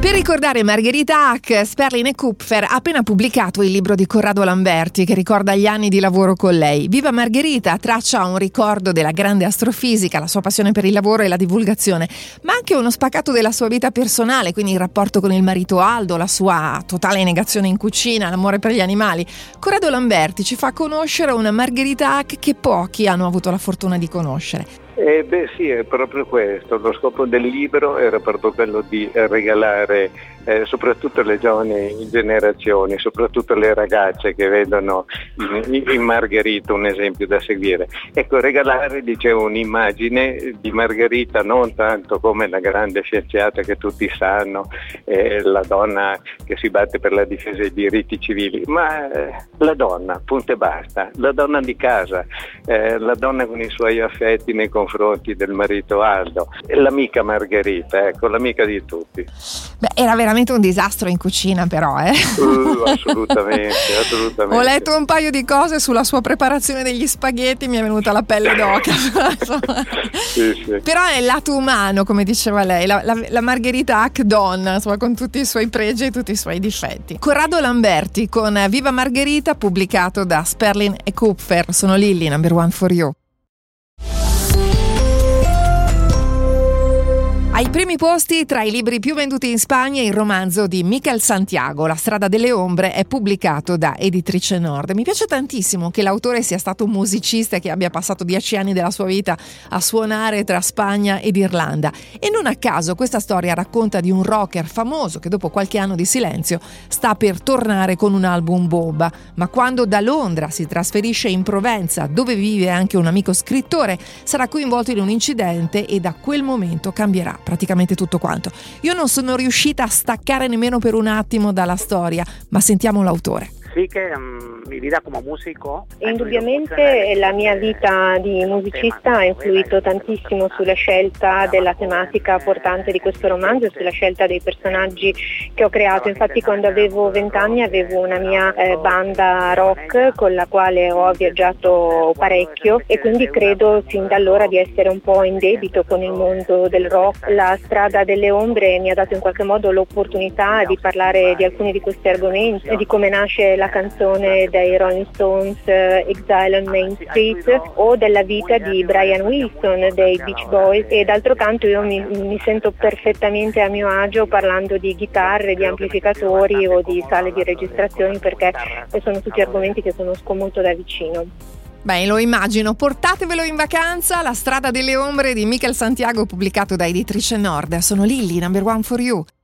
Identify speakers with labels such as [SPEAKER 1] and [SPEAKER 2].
[SPEAKER 1] Per ricordare Margherita Hack, Sperlin e Kupfer ha appena pubblicato il libro di Corrado Lamberti che ricorda gli anni di lavoro con lei. Viva Margherita traccia un ricordo della grande astrofisica, la sua passione per il lavoro e la divulgazione, ma anche uno spaccato della sua vita personale, quindi il rapporto con il marito Aldo, la sua totale negazione in cucina, l'amore per gli animali. Corrado Lamberti ci fa conoscere una Margherita Hack che pochi hanno avuto la fortuna di conoscere.
[SPEAKER 2] Eh beh sì, è proprio questo. Lo scopo del libro era proprio quello di regalare eh, soprattutto alle giovani generazioni, soprattutto le ragazze che vedono in, in, Margherita un esempio da seguire. Ecco, regalare dicevo, un'immagine di Margherita non tanto come la grande scienziata che tutti sanno, eh, la donna che si batte per la difesa dei diritti civili, ma eh, la donna, punto e basta, la donna di casa, eh, la donna con i suoi affetti nei confronti del marito Aldo, l'amica Margherita, ecco, l'amica di tutti.
[SPEAKER 1] Beh, era veramente un disastro in cucina però, eh?
[SPEAKER 2] Uh, assolutamente, assolutamente.
[SPEAKER 1] Ho letto un paio di cose sulla sua preparazione degli spaghetti, mi è venuta la pelle d'oca. sì, sì. Però è il lato umano, come diceva lei, la, la, la Margherita Hack donna, insomma, con tutti i suoi pregi e tutti i suoi difetti. Corrado Lamberti con Viva Margherita, pubblicato da Sperlin e Kupfer. Sono Lilly, number one for you. Ai primi posti tra i libri più venduti in Spagna il romanzo di Michael Santiago, La strada delle ombre, è pubblicato da Editrice Nord. Mi piace tantissimo che l'autore sia stato un musicista e che abbia passato dieci anni della sua vita a suonare tra Spagna ed Irlanda. E non a caso questa storia racconta di un rocker famoso che dopo qualche anno di silenzio sta per tornare con un album bomba, ma quando da Londra si trasferisce in Provenza, dove vive anche un amico scrittore, sarà coinvolto in un incidente e da quel momento cambierà praticamente tutto quanto. Io non sono riuscita a staccare nemmeno per un attimo dalla storia, ma sentiamo l'autore.
[SPEAKER 3] Sí que um, mi vida como músico.
[SPEAKER 4] Indubbiamente la mia vita di musicista ha influito tantissimo sulla scelta della tematica portante di questo romanzo e sulla scelta dei personaggi che ho creato. Infatti quando avevo vent'anni avevo una mia eh, banda rock con la quale ho viaggiato parecchio e quindi credo sin da allora di essere un po' in debito con il mondo del rock. La strada delle ombre mi ha dato in qualche modo l'opportunità di parlare di alcuni di questi argomenti e di come nasce la canzone dei Rolling Stones uh, Exile on Main Street o della vita di Brian Wilson dei Beach Boys e d'altro canto io mi, mi sento perfettamente a mio agio parlando di chitarre, di amplificatori o di sale di registrazioni perché sono tutti argomenti che conosco molto da vicino.
[SPEAKER 1] Beh, lo immagino. Portatevelo in vacanza. La strada delle ombre di Michael Santiago, pubblicato da Editrice Nord. Sono Lilli, number one for you.